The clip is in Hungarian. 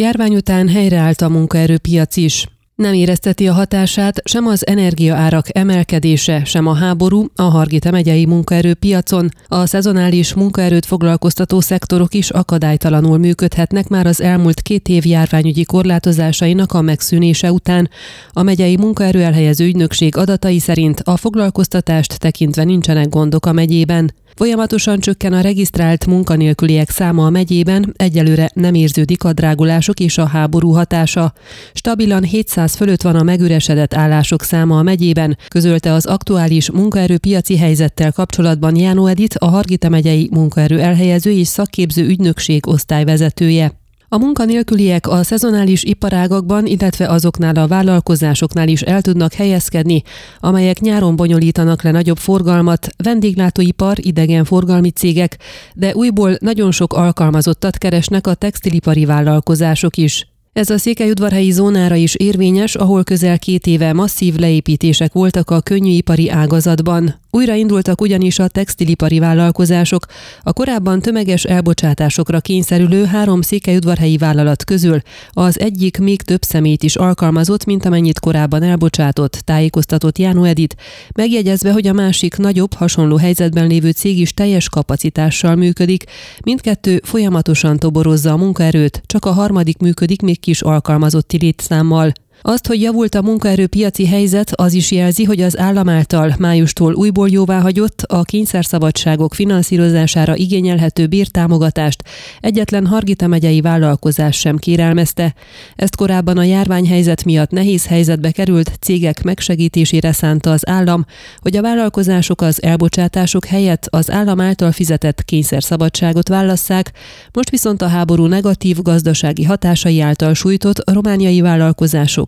Járvány után helyreállt a munkaerőpiac is. Nem érezteti a hatását sem az energiaárak emelkedése, sem a háború a Hargita megyei munkaerőpiacon. A szezonális munkaerőt foglalkoztató szektorok is akadálytalanul működhetnek már az elmúlt két év járványügyi korlátozásainak a megszűnése után. A megyei munkaerő elhelyező ügynökség adatai szerint a foglalkoztatást tekintve nincsenek gondok a megyében. Folyamatosan csökken a regisztrált munkanélküliek száma a megyében, egyelőre nem érződik a drágulások és a háború hatása. Stabilan 700 fölött van a megüresedett állások száma a megyében, közölte az aktuális munkaerőpiaci helyzettel kapcsolatban Jánó Edit, a Hargita megyei munkaerő elhelyező és szakképző ügynökség osztályvezetője. A munkanélküliek a szezonális iparágakban, illetve azoknál a vállalkozásoknál is el tudnak helyezkedni, amelyek nyáron bonyolítanak le nagyobb forgalmat, vendéglátóipar, idegenforgalmi cégek, de újból nagyon sok alkalmazottat keresnek a textilipari vállalkozások is. Ez a székelyudvarhelyi zónára is érvényes, ahol közel két éve masszív leépítések voltak a könnyűipari ágazatban. Újraindultak ugyanis a textilipari vállalkozások, a korábban tömeges elbocsátásokra kényszerülő három székelyudvarhelyi vállalat közül az egyik még több szemét is alkalmazott, mint amennyit korábban elbocsátott, tájékoztatott Jánó Edit, megjegyezve, hogy a másik nagyobb, hasonló helyzetben lévő cég is teljes kapacitással működik, mindkettő folyamatosan toborozza a munkaerőt, csak a harmadik működik még kis alkalmazotti létszámmal. Azt, hogy javult a munkaerőpiaci helyzet, az is jelzi, hogy az állam által májustól újból jóváhagyott a kényszerszabadságok finanszírozására igényelhető bírtámogatást egyetlen Hargita megyei vállalkozás sem kérelmezte. Ezt korábban a járványhelyzet miatt nehéz helyzetbe került cégek megsegítésére szánta az állam, hogy a vállalkozások az elbocsátások helyett az állam által fizetett kényszerszabadságot válasszák, most viszont a háború negatív gazdasági hatásai által sújtott romániai vállalkozások